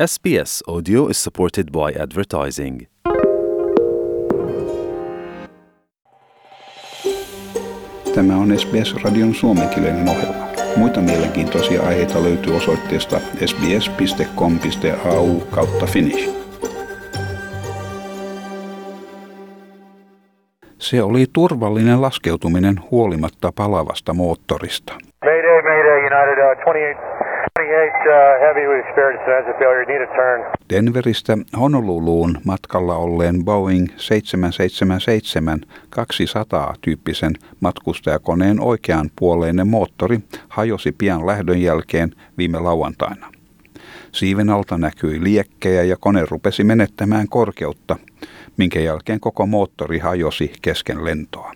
SBS Audio is supported by advertising. Tämä on SBS-radion suomenkielinen ohjelma. Muita mielenkiintoisia aiheita löytyy osoitteesta sbs.com.au kautta finnish. Se oli turvallinen laskeutuminen huolimatta palavasta moottorista Mayday, United uh, 28, 28 uh, heavy, we experienced an engine failure, need a turn. Denveristä Honoluluun matkalla olleen Boeing 777-200 tyyppisen matkustajakoneen oikeanpuoleinen moottori hajosi pian lähdön jälkeen viime lauantaina. Siiven alta näkyi liekkejä ja kone rupesi menettämään korkeutta, minkä jälkeen koko moottori hajosi kesken lentoa.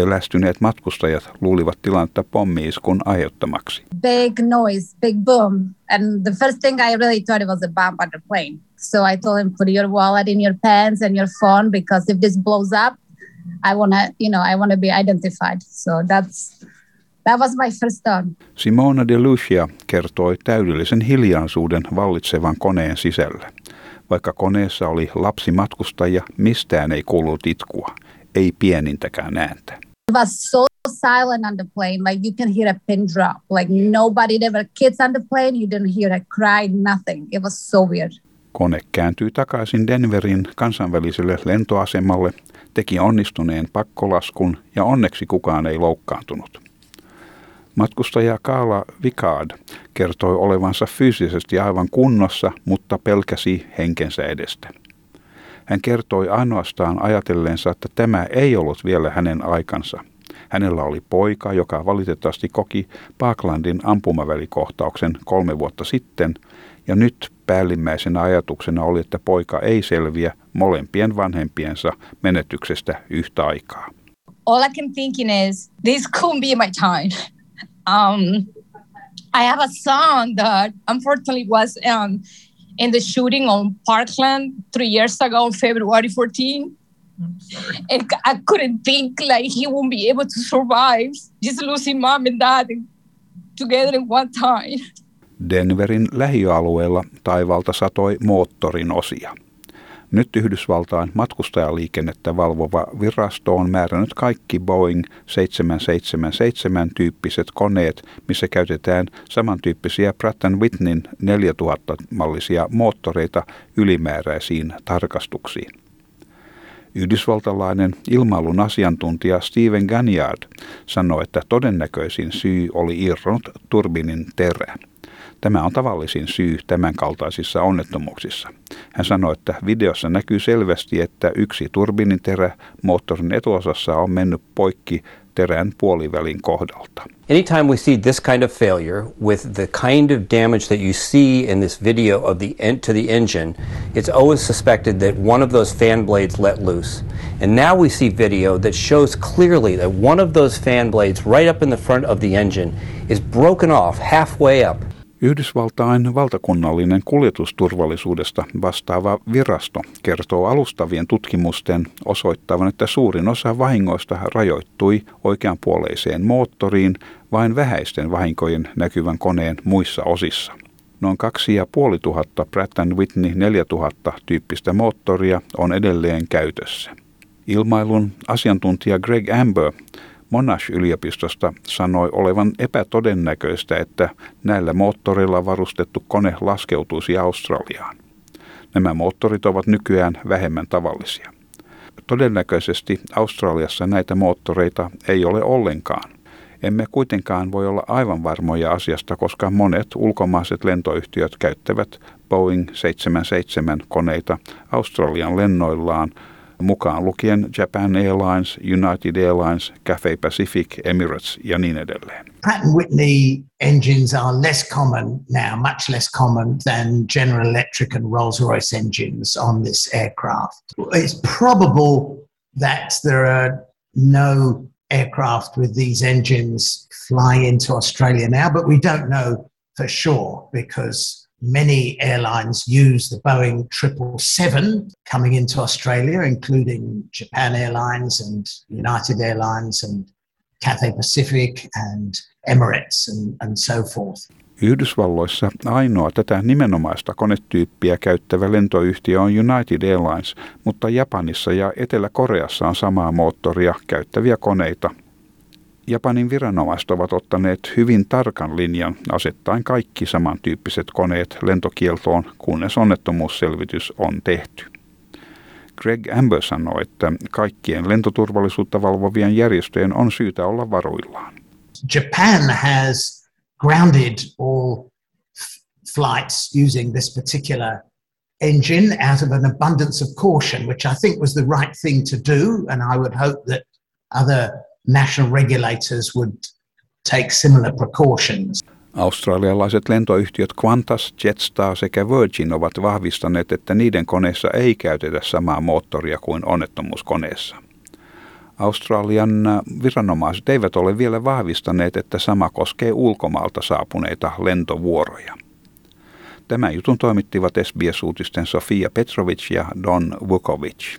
Pelästyneet matkustajat luulivat tilannetta pommiiskun aiheuttamaksi. big noise, big boom. And the first thing I really thought it was a bomb on the plane. So I told him, put your wallet in your pants and your phone because if this blows up, I wanna, you know, I wanna be identified. So that's that was my first thought. Simona de Lucia kertoi täydellisen hiljaisuuden vallitsevan koneen sisällä. Vaikka koneessa oli lapsi matkustaja, mistään ei kuulunut itkua, ei pienintäkään ääntä. Was so silent on the plane, like you can hear a pin drop. Like nobody, there were kids on the plane, you didn't hear a cry, nothing. It was so weird. Kone kääntyi takaisin Denverin kansainväliselle lentoasemalle, teki onnistuneen pakkolaskun ja onneksi kukaan ei loukkaantunut. Matkustaja Kaala Vikard kertoi olevansa fyysisesti aivan kunnossa, mutta pelkäsi henkensä edestä. Hän kertoi ainoastaan ajatelleensa, että tämä ei ollut vielä hänen aikansa. Hänellä oli poika, joka valitettavasti koki Parklandin ampumavälikohtauksen kolme vuotta sitten, ja nyt päällimmäisenä ajatuksena oli, että poika ei selviä molempien vanhempiensa menetyksestä yhtä aikaa. all I can thinking is this could be my time. Um, I have a son that unfortunately was um, in the shooting on Parkland three years ago, on February 14. And I couldn't think like he won't be able to survive just losing mom and dad together in one time. Denverin lähialueella taivalta satoi moottorin osia. Nyt Yhdysvaltain matkustajaliikennettä valvova virasto on määrännyt kaikki Boeing 777 tyyppiset koneet, missä käytetään samantyyppisiä Pratt Whitneyn 4000-mallisia moottoreita ylimääräisiin tarkastuksiin. Yhdysvaltalainen ilmailun asiantuntija Steven Ganyard sanoi, että todennäköisin syy oli irronnut turbinin terä. Tämä on tavallisin syy tämänkaltaisissa onnettomuuksissa. Hän sanoi, että videossa näkyy selvästi, että yksi turbinin terä moottorin etuosassa on mennyt poikki terän puolivälin kohdalta. Anytime we see this kind of failure with the kind of damage that you see in this video of the en- to the engine, it's always suspected that one of those fan blades let loose. And now we see video that shows clearly that one of those fan blades right up in the front of the engine is broken off halfway up. Yhdysvaltain valtakunnallinen kuljetusturvallisuudesta vastaava virasto kertoo alustavien tutkimusten osoittavan, että suurin osa vahingoista rajoittui oikeanpuoleiseen moottoriin vain vähäisten vahinkojen näkyvän koneen muissa osissa. Noin 2500 Pratt Whitney 4000 tyyppistä moottoria on edelleen käytössä. Ilmailun asiantuntija Greg Amber Monash-yliopistosta sanoi olevan epätodennäköistä, että näillä moottoreilla varustettu kone laskeutuisi Australiaan. Nämä moottorit ovat nykyään vähemmän tavallisia. Todennäköisesti Australiassa näitä moottoreita ei ole ollenkaan. Emme kuitenkaan voi olla aivan varmoja asiasta, koska monet ulkomaiset lentoyhtiöt käyttävät Boeing 77 koneita Australian lennoillaan mukaan lukien Japan Airlines, United Airlines, Cathay Pacific, Emirates ja niin edelleen. Pratt Whitney engines are less common now, much less common than General Electric and Rolls-Royce engines on this aircraft. It's probable that there are no aircraft with these engines fly into Australia now, but we don't know for sure because many airlines use the Boeing 777 coming into Australia, including Japan Airlines and United Airlines and Cathay Pacific and Emirates and, and so forth. Yhdysvalloissa ainoa tätä nimenomaista konetyyppiä käyttävä lentoyhtiö on United Airlines, mutta Japanissa ja Etelä-Koreassa on samaa moottoria käyttäviä koneita. Japanin viranomaiset ovat ottaneet hyvin tarkan linjan asettaen kaikki samantyyppiset koneet lentokieltoon, kunnes onnettomuusselvitys on tehty. Greg Amber sanoi, että kaikkien lentoturvallisuutta valvovien järjestöjen on syytä olla varuillaan. Japan has grounded all flights using this particular engine out of an abundance of caution, which I think was the right thing to do. And I would hope that other national regulators would take similar precautions. Australialaiset lentoyhtiöt Qantas, Jetstar sekä Virgin ovat vahvistaneet, että niiden koneessa ei käytetä samaa moottoria kuin onnettomuuskoneessa. Australian viranomaiset eivät ole vielä vahvistaneet, että sama koskee ulkomaalta saapuneita lentovuoroja. Tämän jutun toimittivat SBS-uutisten Sofia Petrovic ja Don Vukovic.